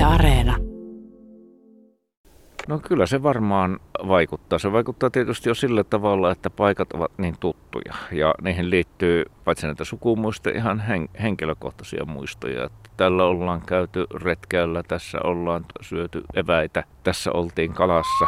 Yle Areena. No kyllä se varmaan vaikuttaa. Se vaikuttaa tietysti jo sillä tavalla, että paikat ovat niin tuttuja ja niihin liittyy paitsi näitä sukumuistoja ihan hen- henkilökohtaisia muistoja. Että tällä ollaan käyty retkeällä, tässä ollaan syöty eväitä, tässä oltiin kalassa.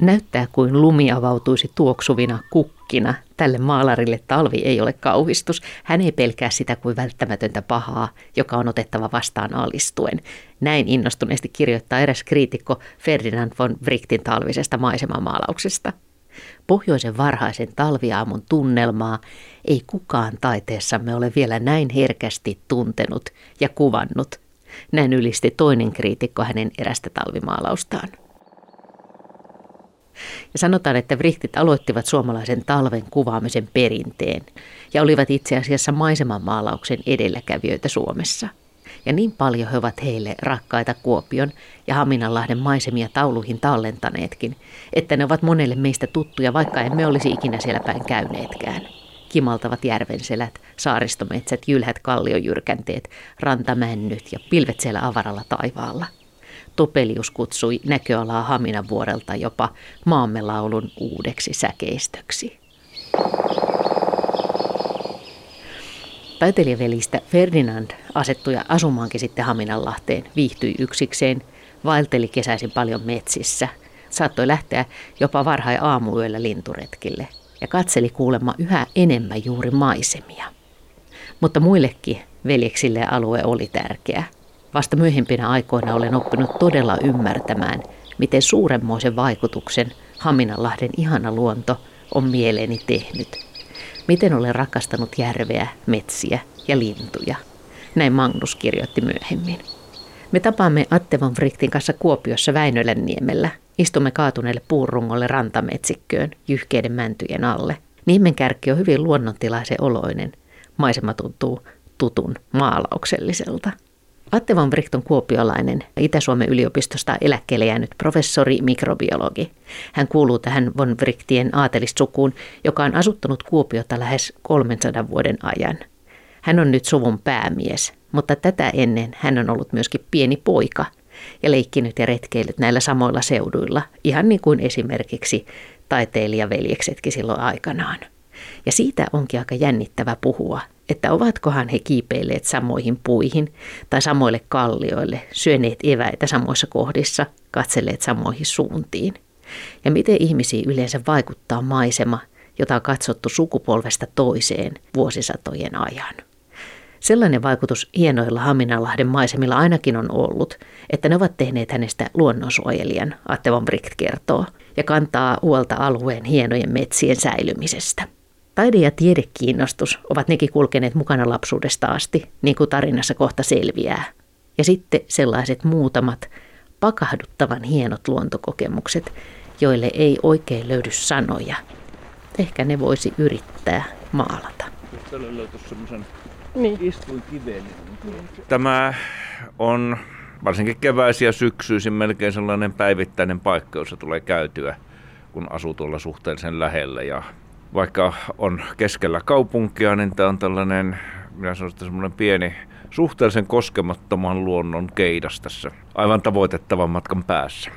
Näyttää kuin lumi avautuisi tuoksuvina kukkina. Tälle maalarille talvi ei ole kauhistus. Hän ei pelkää sitä kuin välttämätöntä pahaa, joka on otettava vastaan alistuen. Näin innostuneesti kirjoittaa eräs kriitikko Ferdinand von Wrightin talvisesta maisemamaalauksesta. Pohjoisen varhaisen talviaamun tunnelmaa ei kukaan taiteessamme ole vielä näin herkästi tuntenut ja kuvannut. Näin ylisti toinen kriitikko hänen erästä talvimaalaustaan. Ja sanotaan, että vrihtit aloittivat suomalaisen talven kuvaamisen perinteen ja olivat itse asiassa maisemanmaalauksen edelläkävijöitä Suomessa. Ja niin paljon he ovat heille rakkaita Kuopion ja Haminanlahden maisemia tauluihin tallentaneetkin, että ne ovat monelle meistä tuttuja, vaikka emme olisi ikinä siellä päin käyneetkään. Kimaltavat järvenselät, saaristometsät, jylhät kalliojyrkänteet, rantamännyt ja pilvet siellä avaralla taivaalla – Topelius kutsui näköalaa Haminavuorelta jopa maamme laulun uudeksi säkeistöksi. Taiteilijavelistä Ferdinand asettui asumaankin sitten Haminanlahteen, viihtyi yksikseen, vaelteli kesäisin paljon metsissä, saattoi lähteä jopa varhain aamuyöllä linturetkille ja katseli kuulemma yhä enemmän juuri maisemia. Mutta muillekin veljeksille alue oli tärkeä – Vasta myöhempinä aikoina olen oppinut todella ymmärtämään, miten suuremmoisen vaikutuksen Haminanlahden ihana luonto on mieleeni tehnyt. Miten olen rakastanut järveä, metsiä ja lintuja. Näin Magnus kirjoitti myöhemmin. Me tapaamme Atte von Frichtin kanssa Kuopiossa Väinölän niemellä. Istumme kaatuneelle puurungolle rantametsikköön jyhkeiden mäntyjen alle. Niemen kärki on hyvin luonnontilaisen oloinen. Maisema tuntuu tutun maalaukselliselta. Atte von Bricht on kuopiolainen Itä-Suomen yliopistosta eläkkeelle jäänyt professori mikrobiologi. Hän kuuluu tähän von Brichtien aatelissukuun, joka on asuttanut Kuopiota lähes 300 vuoden ajan. Hän on nyt suvun päämies, mutta tätä ennen hän on ollut myöskin pieni poika ja leikkinyt ja retkeillyt näillä samoilla seuduilla, ihan niin kuin esimerkiksi taiteilijaveljeksetkin silloin aikanaan. Ja siitä onkin aika jännittävä puhua, että ovatkohan he kiipeilleet samoihin puihin tai samoille kallioille, syöneet eväitä samoissa kohdissa, katselleet samoihin suuntiin. Ja miten ihmisiin yleensä vaikuttaa maisema, jota on katsottu sukupolvesta toiseen vuosisatojen ajan. Sellainen vaikutus hienoilla Haminanlahden maisemilla ainakin on ollut, että ne ovat tehneet hänestä luonnonsuojelijan, Atte von Bricht kertoo, ja kantaa huolta alueen hienojen metsien säilymisestä. Taide- ja tiedekiinnostus ovat nekin kulkeneet mukana lapsuudesta asti, niin kuin tarinassa kohta selviää. Ja sitten sellaiset muutamat pakahduttavan hienot luontokokemukset, joille ei oikein löydy sanoja. Ehkä ne voisi yrittää maalata. Niin. Tämä on varsinkin keväisiä ja syksyisin melkein sellainen päivittäinen paikka, jossa tulee käytyä, kun asuu tuolla suhteellisen lähellä. Ja vaikka on keskellä kaupunkia, niin tämä on tällainen, minä sanoisin, semmoinen pieni, suhteellisen koskemattoman luonnon keidas tässä aivan tavoitettavan matkan päässä.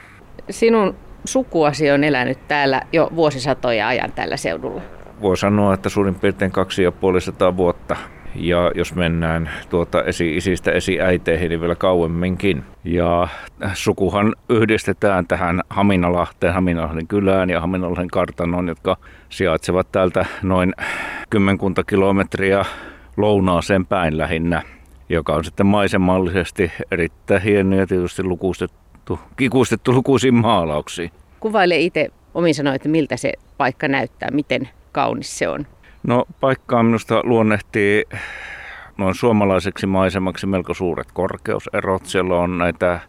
Sinun sukuasi on elänyt täällä jo vuosisatoja ajan tällä seudulla. Voi sanoa, että suurin piirtein kaksi ja puolisataa vuotta ja jos mennään tuota esi-isistä esi-äiteihin, niin vielä kauemminkin. Ja sukuhan yhdistetään tähän Haminalahteen, Haminalahden kylään ja Haminalahden kartanoon, jotka sijaitsevat täältä noin kymmenkunta kilometriä lounaaseen päin lähinnä, joka on sitten maisemallisesti erittäin hieno ja tietysti lukustettu, kikuistettu lukuisiin maalauksiin. Kuvaile itse omin sanoin, että miltä se paikka näyttää, miten kaunis se on. No paikkaa minusta luonnehtii noin suomalaiseksi maisemaksi melko suuret korkeuserot. Siellä on näitä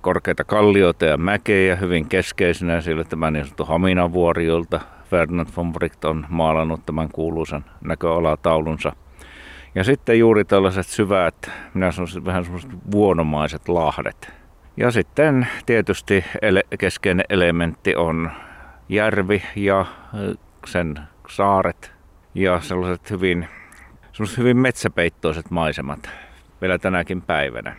korkeita kallioita ja mäkejä hyvin keskeisinä. Siellä tämä niin sanottu Haminavuori, jolta Ferdinand von Bricht on maalannut tämän kuuluisan näköalataulunsa. Ja sitten juuri tällaiset syvät, minä sanoisin vähän semmoiset vuonomaiset lahdet. Ja sitten tietysti ele- keskeinen elementti on järvi ja Innoksen saaret ja sellaiset hyvin, sellaiset hyvin metsäpeittoiset maisemat vielä tänäkin päivänä.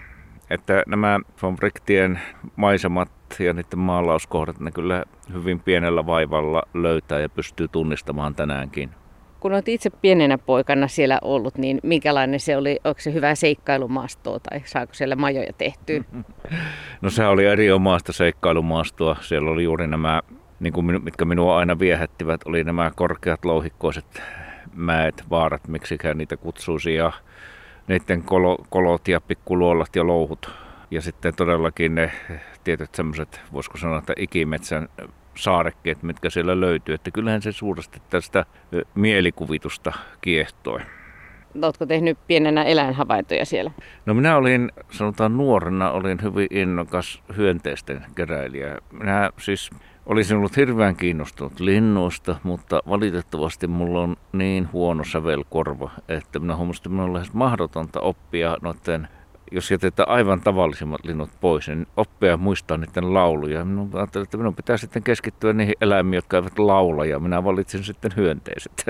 Että nämä von Brichtien maisemat ja niiden maalauskohdat, ne kyllä hyvin pienellä vaivalla löytää ja pystyy tunnistamaan tänäänkin. Kun olet itse pienenä poikana siellä ollut, niin minkälainen se oli? Onko se hyvää seikkailumaastoa tai saako siellä majoja tehtyä? No se oli erinomaista seikkailumaastoa. Siellä oli juuri nämä, niin kuin, mitkä minua aina viehättivät, oli nämä korkeat louhikkoiset mäet, vaarat, miksikään niitä kutsuisi. Ja niiden kolo, kolot ja pikkuluolat ja louhut. Ja sitten todellakin ne tietyt semmoiset, voisiko sanoa, että ikimetsän saarekkeet, mitkä siellä löytyy. Että kyllähän se suuresti tästä mielikuvitusta kiehtoi. Oletko tehnyt pienenä eläinhavaintoja siellä? No minä olin, sanotaan nuorena, olin hyvin innokas hyönteisten keräilijä. Minä siis olisin ollut hirveän kiinnostunut linnuista, mutta valitettavasti mulla on niin huono sävelkorva, että minä huomasin, että minulla on lähes mahdotonta oppia noiden jos jätetään aivan tavallisimmat linnut pois, niin oppia muistaa niiden lauluja. Minun ajattelin, että minun pitää sitten keskittyä niihin eläimiin, jotka eivät laula, ja minä valitsin sitten hyönteiset.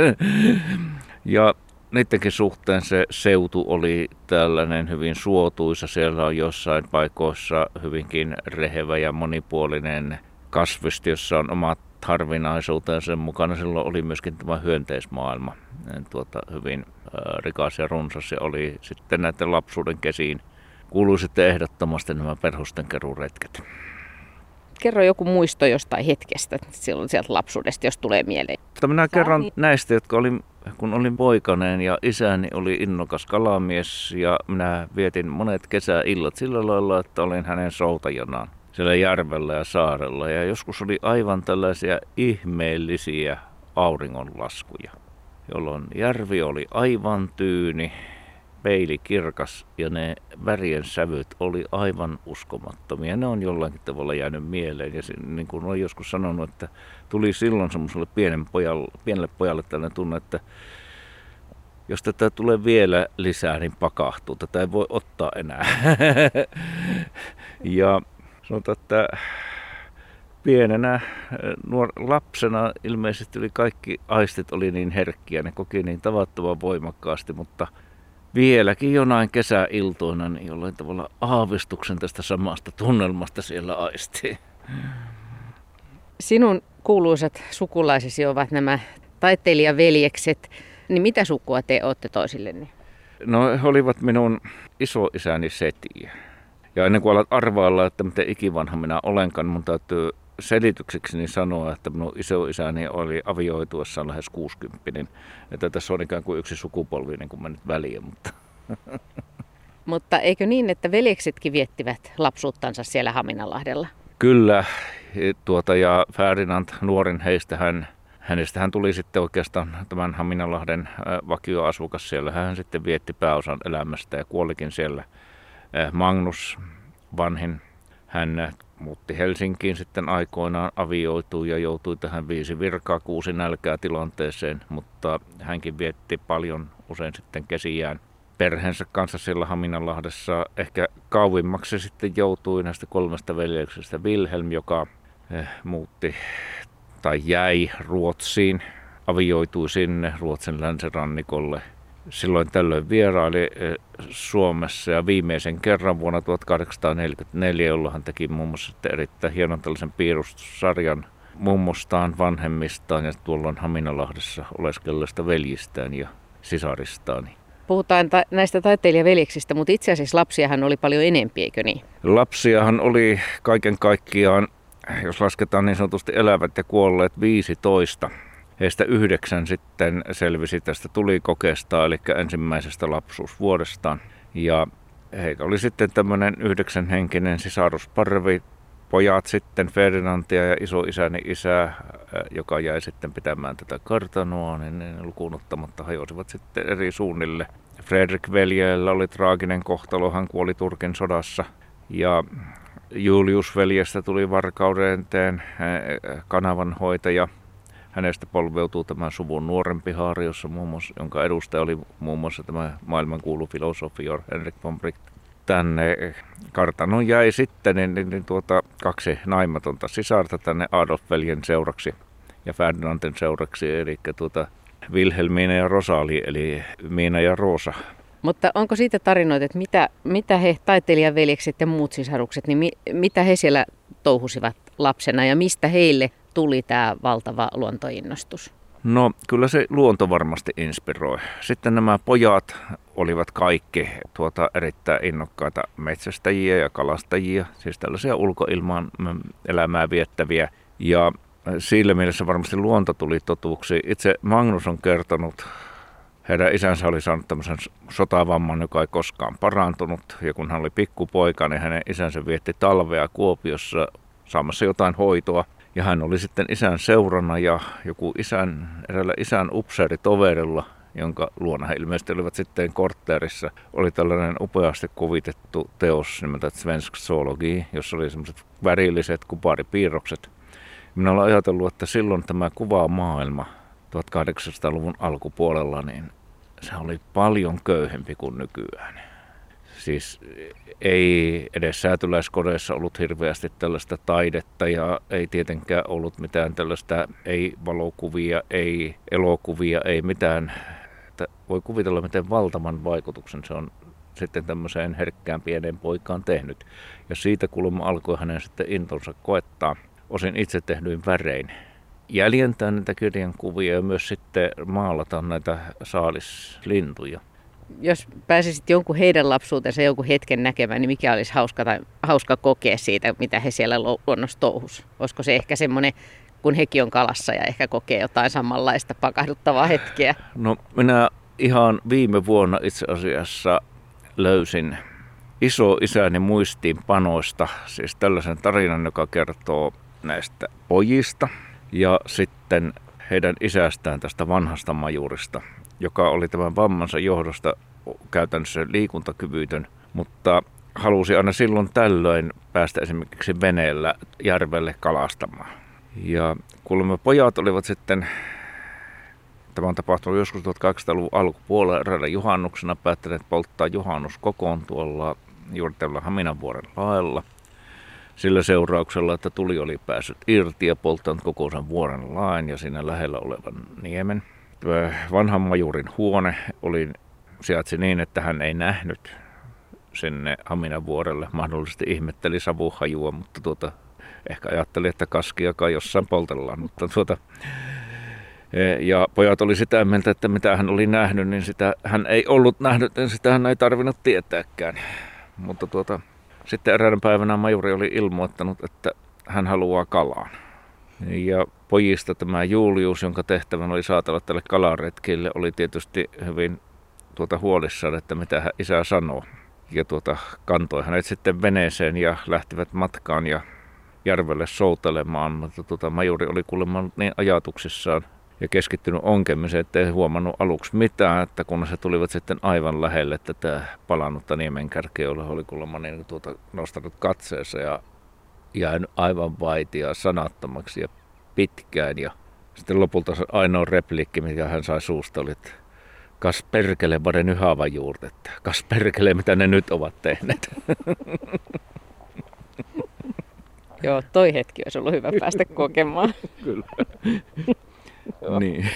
ja niidenkin suhteen se seutu oli tällainen hyvin suotuisa. Siellä on jossain paikoissa hyvinkin rehevä ja monipuolinen kasvisti, jossa on omat harvinaisuutensa mukana. Silloin oli myöskin tämä hyönteismaailma tuota, hyvin rikas ja runsas ja oli sitten näiden lapsuuden kesiin kuului sitten ehdottomasti nämä perhosten keruuretket. Kerro joku muisto jostain hetkestä silloin sieltä lapsuudesta, jos tulee mieleen. Mutta minä kerron niin. näistä, jotka olin, kun olin poikainen ja isäni oli innokas kalamies ja minä vietin monet kesäillat sillä lailla, että olin hänen soutajanaan siellä järvellä ja saarella. Ja joskus oli aivan tällaisia ihmeellisiä auringonlaskuja, jolloin järvi oli aivan tyyni, peili kirkas ja ne värien sävyt oli aivan uskomattomia. Ne on jollain tavalla jäänyt mieleen ja niin kuin olen joskus sanonut, että tuli silloin semmoiselle pienen pojalle, pienelle pojalle tällainen tunne, että jos tätä tulee vielä lisää, niin pakahtuu. Tätä ei voi ottaa enää. ja sanotaan, että pienenä nuor- lapsena ilmeisesti oli kaikki aistit oli niin herkkiä, ne koki niin tavattoman voimakkaasti, mutta vieläkin jonain kesäiltoina niin jollain tavalla aavistuksen tästä samasta tunnelmasta siellä aistii. Sinun kuuluisat sukulaisesi ovat nämä taiteilijaveljekset. Niin mitä sukua te olette toisillenne? No he olivat minun isoisäni setiä. Ja ennen kuin alat arvailla, että miten ikivanha minä olenkaan, mun täytyy selitykseksi sanoa, että minun isoisäni oli avioituessaan lähes 60 että tässä on ikään kuin yksi sukupolvi niin kuin mennyt väliin. Mutta. mutta eikö niin, että veljeksetkin viettivät lapsuuttansa siellä Haminalahdella? Kyllä, tuota, ja Ferdinand nuorin heistä hän hänestä hän tuli sitten oikeastaan tämän Haminalahden vakioasukas siellä. Hän sitten vietti pääosan elämästä ja kuolikin siellä. Magnus vanhin, hän muutti Helsinkiin sitten aikoinaan, avioitui ja joutui tähän viisi virkaa, kuusi nälkää tilanteeseen, mutta hänkin vietti paljon usein sitten kesiään perheensä kanssa siellä Haminanlahdessa. Ehkä kauimmaksi sitten joutui näistä kolmesta veljeksestä Wilhelm, joka eh, muutti tai jäi Ruotsiin, avioitui sinne Ruotsin länsirannikolle – silloin tällöin vieraili eh, Suomessa ja viimeisen kerran vuonna 1844, jolloin hän teki muun muassa erittäin hienon tällaisen piirustussarjan mummostaan, vanhemmistaan ja tuolloin Haminalahdessa oleskelleista veljistään ja sisaristaan. Puhutaan ta- näistä taiteilijaveljeksistä, mutta itse asiassa lapsiahan oli paljon enempi, eikö niin? Lapsiahan oli kaiken kaikkiaan, jos lasketaan niin sanotusti elävät ja kuolleet 15 Heistä yhdeksän sitten selvisi tästä tulikokeesta, eli ensimmäisestä lapsuusvuodestaan. Ja heitä oli sitten tämmöinen yhdeksänhenkinen sisarusparvi, pojat sitten Ferdinandia ja isoisäni isä, joka jäi sitten pitämään tätä kartanoa, niin lukuun ottamatta hajosivat sitten eri suunnille. Fredrik veljellä oli traaginen kohtalo, hän kuoli Turkin sodassa. Ja Julius veljestä tuli varkauden kanavanhoitaja – hänestä polveutuu tämä suvun nuorempi haari, jossa muun muassa, jonka edustaja oli muun muassa tämä maailmankuulu filosofi Henrik von Bricht. Tänne kartanon jäi sitten niin, niin, niin tuota, kaksi naimatonta sisarta tänne Adolf veljen seuraksi. ja Ferdinandin seuraksi, eli tuota Wilhelmina ja Rosali, eli Miina ja Roosa. Mutta onko siitä tarinoita, että mitä, mitä he, taiteilijaveljekset ja muut sisarukset, niin mi, mitä he siellä touhusivat lapsena ja mistä heille tuli tämä valtava luontoinnostus? No kyllä se luonto varmasti inspiroi. Sitten nämä pojat olivat kaikki tuota erittäin innokkaita metsästäjiä ja kalastajia, siis tällaisia ulkoilman elämää viettäviä. Ja sillä mielessä varmasti luonto tuli totuuksi. Itse Magnus on kertonut, heidän isänsä oli saanut tämmöisen sotavamman, joka ei koskaan parantunut. Ja kun hän oli pikkupoika, niin hänen isänsä vietti talvea Kuopiossa saamassa jotain hoitoa. Ja hän oli sitten isän seurana ja joku isän, eräällä isän upseeritoverilla, jonka luona he ilmeisesti olivat sitten kortteerissa, oli tällainen upeasti kuvitettu teos nimeltä Svensk Zoologi, jossa oli semmoiset värilliset kuparipiirrokset. Minä olen ajatellut, että silloin tämä maailma 1800-luvun alkupuolella, niin se oli paljon köyhempi kuin nykyään. Siis ei edes säätyläiskodeissa ollut hirveästi tällaista taidetta ja ei tietenkään ollut mitään tällaista, ei valokuvia, ei elokuvia, ei mitään. Että voi kuvitella, miten valtavan vaikutuksen se on sitten tämmöiseen herkkään pieneen poikaan tehnyt. Ja siitä kulma alkoi hänen sitten intonsa koettaa osin itse tehdyin värein jäljentää näitä kirjan kuvia ja myös sitten maalata näitä saalislintuja jos pääsisit jonkun heidän lapsuutensa jonkun hetken näkemään, niin mikä olisi hauska, tai, hauska kokea siitä, mitä he siellä luonnossa touhus? Olisiko se ehkä semmoinen, kun hekin on kalassa ja ehkä kokee jotain samanlaista pakahduttavaa hetkeä? No minä ihan viime vuonna itse asiassa löysin iso isäni muistiinpanoista, siis tällaisen tarinan, joka kertoo näistä pojista ja sitten heidän isästään tästä vanhasta majurista, joka oli tämän vammansa johdosta käytännössä liikuntakyvytön, mutta halusi aina silloin tällöin päästä esimerkiksi veneellä järvelle kalastamaan. Ja kuulemma pojat olivat sitten, tämä on tapahtunut joskus 1800-luvun alkupuolella juhannuksena, päättäneet polttaa juhannus kokoon tuolla juuri tällä Haminanvuoren laella. Sillä seurauksella, että tuli oli päässyt irti ja polttanut koko sen vuoren lain ja siinä lähellä olevan niemen vanhan majurin huone oli, sijaitsi niin, että hän ei nähnyt sinne Haminan vuorelle. Mahdollisesti ihmetteli savuhajua, mutta tuota, ehkä ajatteli, että kaskiakaan jossain poltellaan. Mutta tuota, e, ja pojat oli sitä mieltä, että mitä hän oli nähnyt, niin sitä hän ei ollut nähnyt, niin sitä hän ei tarvinnut tietääkään. Mutta tuota, sitten eräänä päivänä majuri oli ilmoittanut, että hän haluaa kalaan. Ja pojista tämä Julius, jonka tehtävän oli saatella tälle kalaretkille, oli tietysti hyvin tuota huolissaan, että mitä hän isä sanoo. Ja tuota, kantoi hänet sitten veneeseen ja lähtivät matkaan ja järvelle soutelemaan, mutta tuota, majuri oli kuulemma niin ajatuksissaan ja keskittynyt onkemiseen, ettei huomannut aluksi mitään, että kun se tulivat sitten aivan lähelle tätä palannutta niemenkärkeä, jolle oli kuulemma niin tuota, nostanut katseessa ja jäänyt aivan vaitia sanattomaksi ja pitkään. Ja sitten lopulta se ainoa repliikki, mikä hän sai suusta, oli, että kas perkele vaden yhävä juurtetta. Kas perkele, mitä ne nyt ovat tehneet. Joo, toi hetki olisi ollut hyvä päästä kokemaan. Kyllä. niin.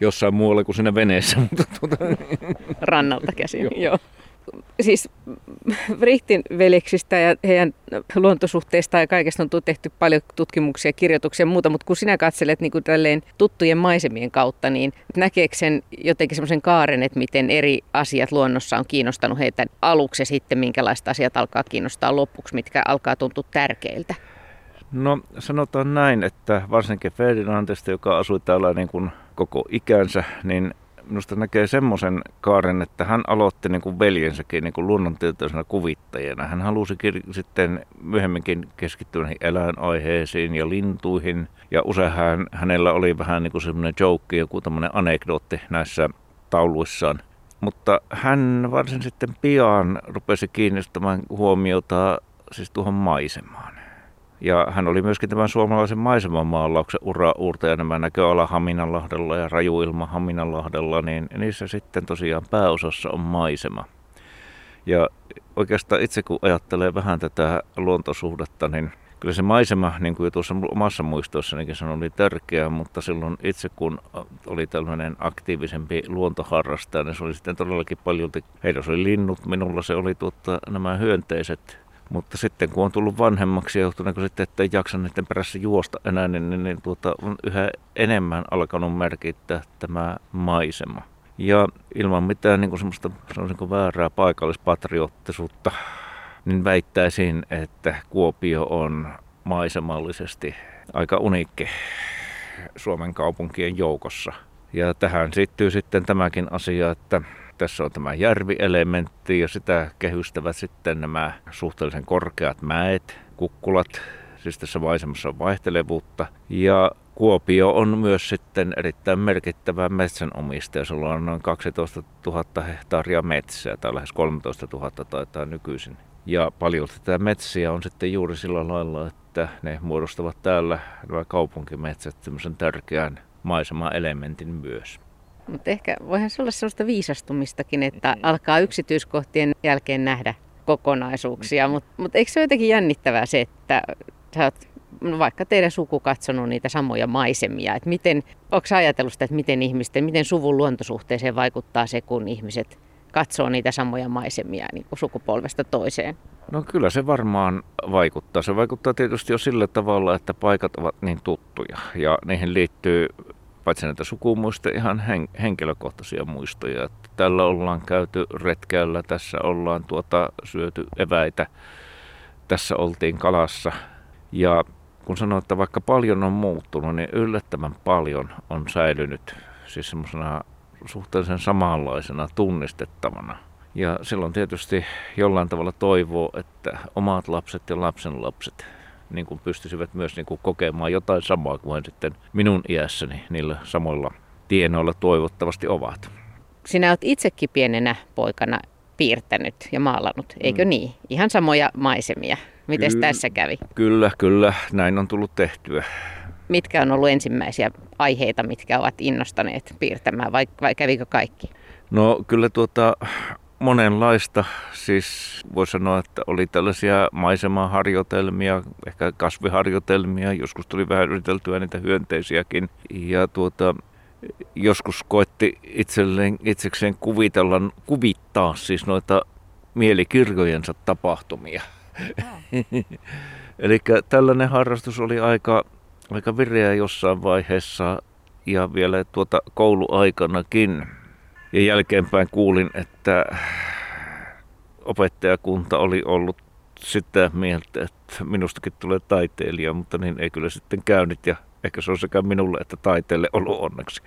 Jossain muualla kuin siinä veneessä. Mutta tuota... Rannalta käsin, joo. joo siis Vrihtin veljeksistä ja heidän luontosuhteista ja kaikesta on tehty paljon tutkimuksia, kirjoituksia ja muuta, mutta kun sinä katselet niin kuin tuttujen maisemien kautta, niin näkeekö sen jotenkin semmoisen kaaren, että miten eri asiat luonnossa on kiinnostanut heitä aluksi ja sitten minkälaiset asiat alkaa kiinnostaa lopuksi, mitkä alkaa tuntua tärkeiltä? No sanotaan näin, että varsinkin Ferdinandista, joka asui täällä niin kuin koko ikänsä, niin minusta näkee semmoisen kaaren, että hän aloitti niin kuin veljensäkin niin kuin luonnontietoisena kuvittajana. Hän halusi kir- sitten myöhemminkin keskittyä näihin eläinaiheisiin ja lintuihin. Ja usein hän, hänellä oli vähän niin kuin semmoinen joke, joku tämmöinen anekdootti näissä tauluissaan. Mutta hän varsin sitten pian rupesi kiinnistämään huomiota siis tuohon maisemaan. Ja hän oli myöskin tämän suomalaisen maisemanmaalauksen ura-uurtaja, nämä näköala Haminanlahdella ja rajuilma Haminanlahdella, niin niissä sitten tosiaan pääosassa on maisema. Ja oikeastaan itse kun ajattelee vähän tätä luontosuhdetta, niin kyllä se maisema, niin kuin tuossa omassa muistoissanikin sanoin, oli tärkeä, mutta silloin itse kun oli tällainen aktiivisempi luontoharrastaja, niin se oli sitten todellakin paljon, heidän oli linnut, minulla se oli tuota, nämä hyönteiset, mutta sitten kun on tullut vanhemmaksi ja johtuneeko sitten, että ei jaksa niiden perässä juosta enää, niin, niin, niin tuota, on yhä enemmän alkanut merkittää tämä maisema. Ja ilman mitään niin kuin semmoista sanoisinko väärää paikallispatriottisuutta, niin väittäisin, että Kuopio on maisemallisesti aika uniikki Suomen kaupunkien joukossa. Ja tähän sittyy sitten tämäkin asia, että tässä on tämä järvielementti ja sitä kehystävät sitten nämä suhteellisen korkeat mäet, kukkulat, siis tässä maisemassa on vaihtelevuutta. Ja Kuopio on myös sitten erittäin merkittävä metsänomistaja. Sulla on noin 12 000 hehtaaria metsää, tai lähes 13 000 taitaa nykyisin. Ja paljon tätä metsiä on sitten juuri sillä lailla, että ne muodostavat täällä nämä kaupunkimetsät semmoisen tärkeän maisema-elementin myös. Mutta ehkä voihan se olla sellaista viisastumistakin, että alkaa yksityiskohtien jälkeen nähdä kokonaisuuksia. Mutta mut eikö se ole jotenkin jännittävää se, että sä oot no vaikka teidän suku katsonut niitä samoja maisemia. Että miten, onko ajatellut sitä, että miten ihmisten, miten suvun luontosuhteeseen vaikuttaa se, kun ihmiset katsoo niitä samoja maisemia niin kuin sukupolvesta toiseen? No kyllä se varmaan vaikuttaa. Se vaikuttaa tietysti jo sillä tavalla, että paikat ovat niin tuttuja ja niihin liittyy paitsi näitä sukumuistoja, ihan hen, henkilökohtaisia muistoja. Että tällä ollaan käyty retkeällä, tässä ollaan tuota, syöty eväitä, tässä oltiin kalassa. Ja kun sanoo, että vaikka paljon on muuttunut, niin yllättävän paljon on säilynyt siis semmoisena suhteellisen samanlaisena tunnistettavana. Ja silloin tietysti jollain tavalla toivoo, että omat lapset ja lapsen lapset niin kuin pystyisivät myös niin kuin kokemaan jotain samaa kuin sitten minun iässäni niillä samoilla tienoilla toivottavasti ovat. Sinä olet itsekin pienenä poikana piirtänyt ja maalannut, eikö mm. niin? Ihan samoja maisemia. Miten Ky- tässä kävi? Kyllä, kyllä. Näin on tullut tehtyä. Mitkä on ollut ensimmäisiä aiheita, mitkä ovat innostaneet piirtämään vai, vai kävikö kaikki? No kyllä tuota, monenlaista. Siis voi sanoa, että oli tällaisia maisemaharjoitelmia, ehkä kasviharjoitelmia. Joskus tuli vähän yriteltyä niitä hyönteisiäkin. Ja tuota, joskus koetti itselleen, itsekseen kuvitella, kuvittaa siis noita mielikirjojensa tapahtumia. Eli tällainen harrastus oli aika, aika vireä jossain vaiheessa ja vielä tuota kouluaikanakin. Ja jälkeenpäin kuulin, että opettajakunta oli ollut sitä mieltä, että minustakin tulee taiteilija, mutta niin ei kyllä sitten käynyt ja ehkä se on sekä minulle että taiteelle ollut onneksi.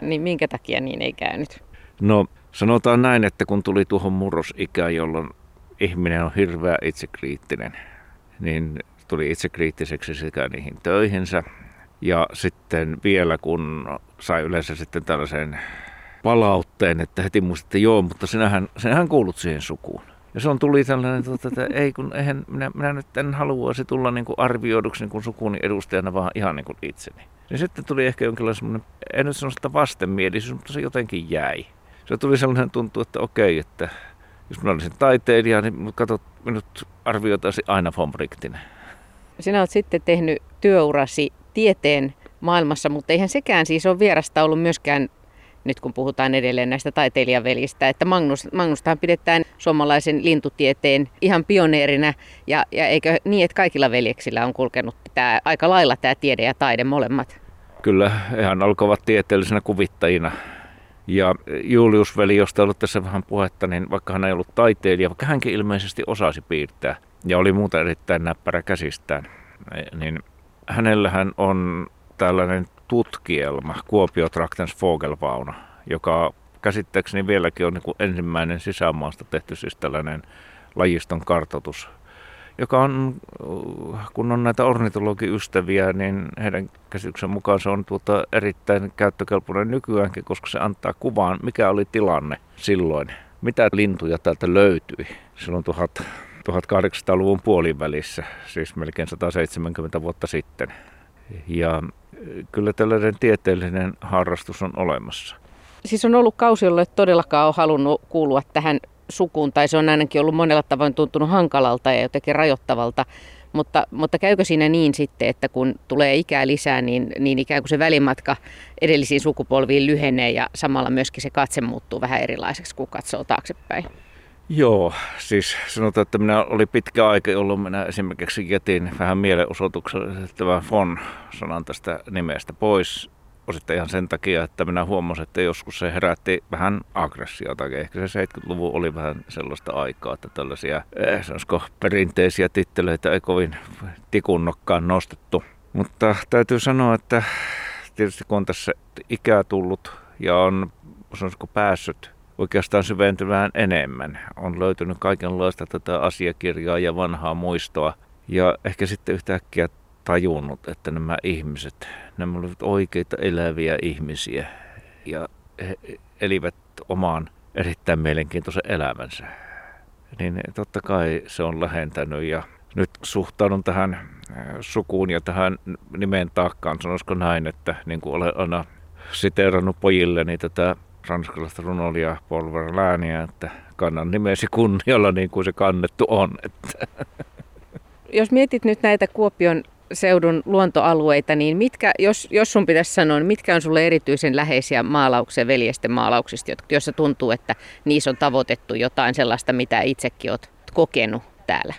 Niin minkä takia niin ei käynyt? No sanotaan näin, että kun tuli tuohon murrosikään, jolloin ihminen on hirveä itsekriittinen, niin tuli itsekriittiseksi sekä niihin töihinsä ja sitten vielä kun sai yleensä sitten tällaisen palautteen, että heti muistin, että joo, mutta sinähän, sinähän kuulut siihen sukuun. Ja se on tuli tällainen, tuota, että ei kun eihän, minä, minä nyt en haluaisi tulla niin kuin arvioiduksi niin kuin sukuni edustajana, vaan ihan niin kuin itseni. Ja sitten tuli ehkä jonkinlainen semmoinen, en nyt sano sitä vastenmielisyys, mutta se jotenkin jäi. Se tuli sellainen tuntu, että okei, että jos minä olisin taiteilija, niin katsot, minut arvioitaisiin aina Fombriktinen. Sinä olet sitten tehnyt työurasi tieteen maailmassa, mutta eihän sekään siis ole vierasta ollut myöskään nyt kun puhutaan edelleen näistä taiteilijavelistä, että Magnus, Magnustahan pidetään suomalaisen lintutieteen ihan pioneerinä, ja, ja eikö niin, että kaikilla veljeksillä on kulkenut tämä, aika lailla tämä tiede ja taide molemmat? Kyllä, ihan alkoivat tieteellisenä kuvittajina. Ja Julius-veli, josta ollut tässä vähän puhetta, niin vaikka hän ei ollut taiteilija, vaikka hänkin ilmeisesti osasi piirtää ja oli muuta erittäin näppärä käsistään, niin hänellähän on tällainen tutkielma, Kuopio Traktens Vogelvauna, joka käsittääkseni vieläkin on niin ensimmäinen sisämaasta tehty siis tällainen lajiston kartoitus, joka on, kun on näitä ornitologiystäviä, niin heidän käsityksen mukaan se on tuota erittäin käyttökelpoinen nykyäänkin, koska se antaa kuvaan, mikä oli tilanne silloin, mitä lintuja täältä löytyi silloin 1800-luvun puolivälissä, siis melkein 170 vuotta sitten. Ja kyllä tällainen tieteellinen harrastus on olemassa. Siis on ollut kausi, jolle todellakaan ole halunnut kuulua tähän sukuun, tai se on ainakin ollut monella tavoin tuntunut hankalalta ja jotenkin rajoittavalta. Mutta, mutta käykö siinä niin sitten, että kun tulee ikää lisää, niin, niin ikään kuin se välimatka edellisiin sukupolviin lyhenee ja samalla myöskin se katse muuttuu vähän erilaiseksi, kun katsoo taaksepäin? Joo, siis sanotaan, että minä oli pitkä aika, jolloin minä esimerkiksi jätin vähän mielenosoituksellisesti tämän Fon-sanan tästä nimestä pois. Osittain ihan sen takia, että minä huomasin, että joskus se herätti vähän aggressiota. Ehkä se 70-luvun oli vähän sellaista aikaa, että tällaisia eh, sanoisiko, perinteisiä titteleitä ei kovin tikunnokkaan nostettu. Mutta täytyy sanoa, että tietysti kun on tässä ikää tullut ja on päässyt oikeastaan syventymään enemmän. On löytynyt kaikenlaista tätä asiakirjaa ja vanhaa muistoa. Ja ehkä sitten yhtäkkiä tajunnut, että nämä ihmiset, nämä olivat oikeita eläviä ihmisiä ja he elivät omaan erittäin mielenkiintoisen elämänsä. Niin totta kai se on lähentänyt ja nyt suhtaudun tähän äh, sukuun ja tähän nimen taakkaan, sanoisiko näin, että niin kuin olen aina siteerannut pojilleni tätä ranskalaista runolia Paul Verlainea, että kannan nimesi kunnialla niin kuin se kannettu on. Että. Jos mietit nyt näitä Kuopion seudun luontoalueita, niin mitkä, jos, jos sun pitäisi sanoa, niin mitkä on sulle erityisen läheisiä maalauksia veljesten maalauksista, joissa tuntuu, että niissä on tavoitettu jotain sellaista, mitä itsekin olet kokenut täällä?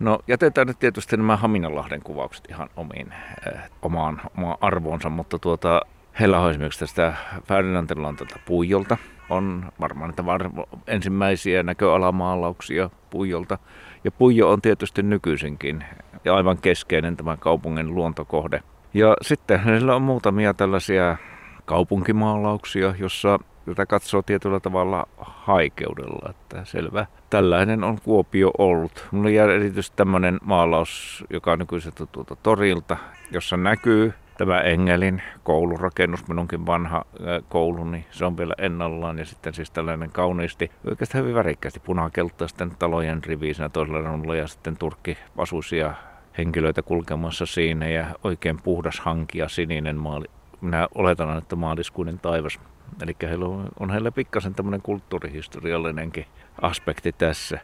No jätetään nyt tietysti nämä Haminanlahden kuvaukset ihan omiin, äh, omaan, omaan arvoonsa, mutta tuota, Heillä on esimerkiksi tästä Ferdinandilantalta Puijolta. On varmaan niitä var- ensimmäisiä näköalamaalauksia Puijolta. Ja Puijo on tietysti nykyisinkin ja aivan keskeinen tämä kaupungin luontokohde. Ja sitten heillä on muutamia tällaisia kaupunkimaalauksia, jossa jota katsoo tietyllä tavalla haikeudella, että selvä. Tällainen on Kuopio ollut. Mulla jää erityisesti tämmöinen maalaus, joka on nykyisin tuolta torilta, jossa näkyy tämä Engelin koulurakennus, minunkin vanha kouluni, se on vielä ennallaan ja sitten siis tällainen kauniisti, oikeastaan hyvin värikkäästi punakeltaisten talojen rivi toisella rannalla ja sitten turkkivasuisia henkilöitä kulkemassa siinä ja oikein puhdas hanki ja sininen maali. Minä oletan, että maaliskuinen taivas. Eli heillä on, on heillä pikkasen tämmöinen kulttuurihistoriallinenkin aspekti tässä.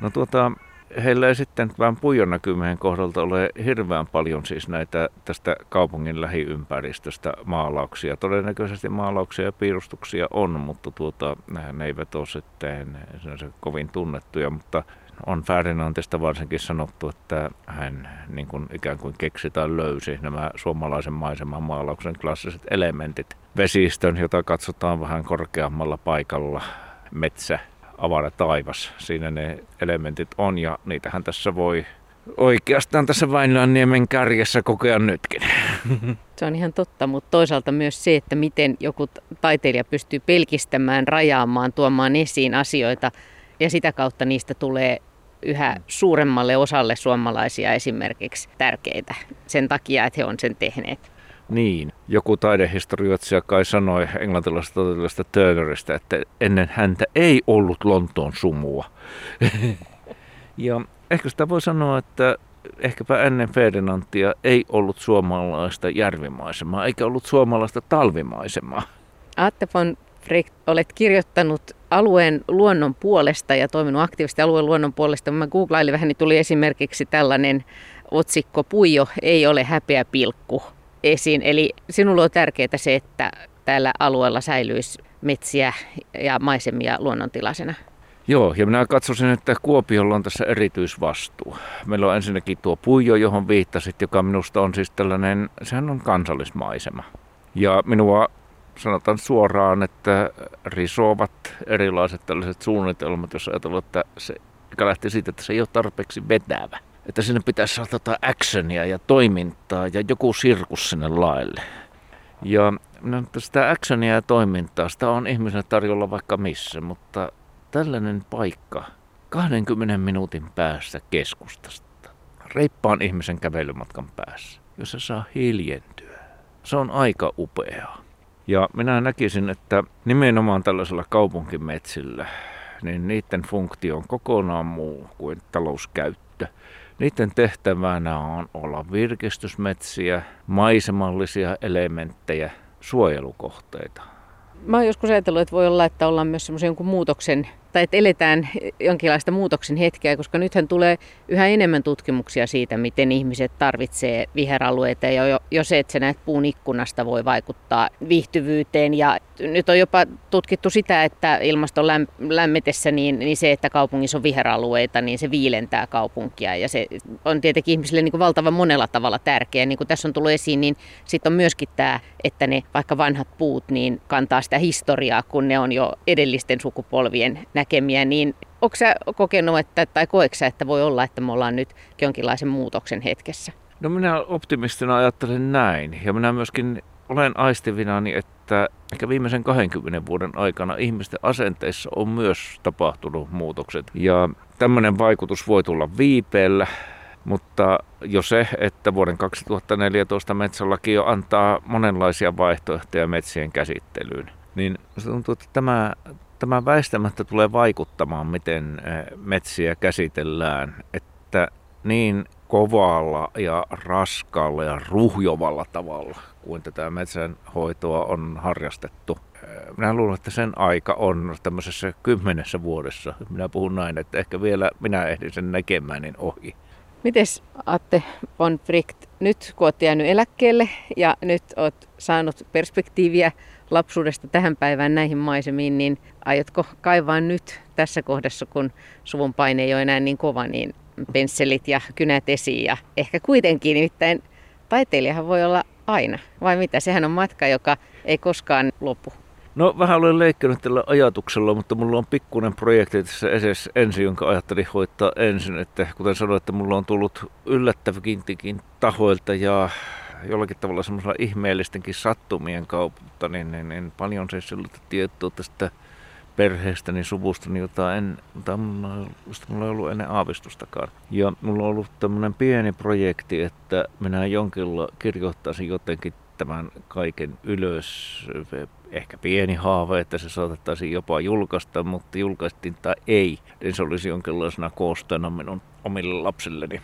No tuota, heillä ei sitten vähän puijon näkymien kohdalta ole hirveän paljon siis näitä tästä kaupungin lähiympäristöstä maalauksia. Todennäköisesti maalauksia ja piirustuksia on, mutta tuota, ne eivät ole sitten kovin tunnettuja, mutta on Ferdinandista varsinkin sanottu, että hän niin kuin ikään kuin keksi tai löysi nämä suomalaisen maiseman maalauksen klassiset elementit. Vesistön, jota katsotaan vähän korkeammalla paikalla, metsä, avara taivas. Siinä ne elementit on ja niitähän tässä voi oikeastaan tässä Vainlanniemen kärjessä kokea nytkin. Se on ihan totta, mutta toisaalta myös se, että miten joku taiteilija pystyy pelkistämään, rajaamaan, tuomaan esiin asioita ja sitä kautta niistä tulee yhä suuremmalle osalle suomalaisia esimerkiksi tärkeitä sen takia, että he on sen tehneet. Niin, joku taidehistorioitsija kai sanoi englantilaisesta toteutusta Turnerista, että ennen häntä ei ollut Lontoon sumua. ja ehkä sitä voi sanoa, että ehkäpä ennen Ferdinandia ei ollut suomalaista järvimaisemaa, eikä ollut suomalaista talvimaisemaa. Atte von Frick, olet kirjoittanut alueen luonnon puolesta ja toiminut aktiivisesti alueen luonnon puolesta. Mä googlailin vähän, niin tuli esimerkiksi tällainen otsikko Puijo ei ole häpeä pilkku esiin. Eli sinulle on tärkeää se, että tällä alueella säilyisi metsiä ja maisemia luonnontilaisena. Joo, ja minä katsoisin, että Kuopiolla on tässä erityisvastuu. Meillä on ensinnäkin tuo puijo, johon viittasit, joka minusta on siis tällainen, sehän on kansallismaisema. Ja minua sanotaan suoraan, että risovat erilaiset tällaiset suunnitelmat, jos ajatellaan, että se, lähtee siitä, että se ei ole tarpeeksi vetävä että sinne pitäisi saada tota actionia ja toimintaa ja joku sirkus sinne laille. Ja no, sitä actionia ja toimintaa, sitä on ihmiselle tarjolla vaikka missä, mutta tällainen paikka 20 minuutin päässä keskustasta, reippaan ihmisen kävelymatkan päässä, jossa saa hiljentyä. Se on aika upeaa. Ja minä näkisin, että nimenomaan tällaisella kaupunkimetsillä, niin niiden funktio on kokonaan muu kuin talouskäyttö. Niiden tehtävänä on olla virkistysmetsiä, maisemallisia elementtejä, suojelukohteita. Mä oon joskus ajatellut, että voi olla, että ollaan myös semmoisen muutoksen tai että eletään jonkinlaista muutoksen hetkeä, koska nythän tulee yhä enemmän tutkimuksia siitä, miten ihmiset tarvitsee viheralueita. Ja jo, jo se, että sä näet puun ikkunasta voi vaikuttaa viihtyvyyteen. Ja nyt on jopa tutkittu sitä, että ilmaston lämmetessä niin, niin se, että kaupungissa on viheralueita, niin se viilentää kaupunkia. Ja se on tietenkin ihmisille niin kuin valtavan monella tavalla tärkeä. Niin kuin tässä on tullut esiin, niin sitten on myöskin tämä, että ne vaikka vanhat puut niin kantaa sitä historiaa, kun ne on jo edellisten sukupolvien näkemiä, niin onko sä kokenut, että, tai koeksä, että voi olla, että me ollaan nyt jonkinlaisen muutoksen hetkessä? No minä optimistina ajattelen näin. Ja minä myöskin olen aistivinani, että ehkä viimeisen 20 vuoden aikana ihmisten asenteissa on myös tapahtunut muutokset. Ja tämmöinen vaikutus voi tulla viipeellä, mutta jo se, että vuoden 2014 metsälaki jo antaa monenlaisia vaihtoehtoja metsien käsittelyyn, niin se tuntuu, että tämä, tämä väistämättä tulee vaikuttamaan, miten eh, metsiä käsitellään. Että niin kovalla ja raskaalla ja ruhjovalla tavalla kuin tätä metsänhoitoa on harrastettu. Minä luulen, että sen aika on tämmöisessä kymmenessä vuodessa. Minä puhun näin, että ehkä vielä minä ehdin sen näkemään niin ohi. Mites Atte von Fricht, nyt kun olet jäänyt eläkkeelle ja nyt olet saanut perspektiiviä lapsuudesta tähän päivään näihin maisemiin, niin aiotko kaivaa nyt tässä kohdassa, kun suvun paine ei ole enää niin kova, niin pensselit ja kynät esiin ja ehkä kuitenkin, nimittäin taiteilijahan voi olla aina, vai mitä? Sehän on matka, joka ei koskaan lopu. No vähän olen leikkinyt tällä ajatuksella, mutta mulla on pikkuinen projekti tässä edes ensin, jonka ajattelin hoitaa ensin. Että kuten sanoin, että mulla on tullut yllättävinkin tahoilta ja jollakin tavalla semmoisella ihmeellistenkin sattumien kautta, niin, niin, niin paljon se sellaista tietoa tästä perheestäni, suvustani, jota, en, mulla, mulla ei ollut ennen aavistustakaan. Ja mulla on ollut tämmöinen pieni projekti, että minä jonkilla kirjoittaisin jotenkin tämän kaiken ylös. Ehkä pieni haave, että se saatettaisiin jopa julkaista, mutta julkaistiin tai ei, niin se olisi jonkinlaisena koostana minun omille lapsilleni.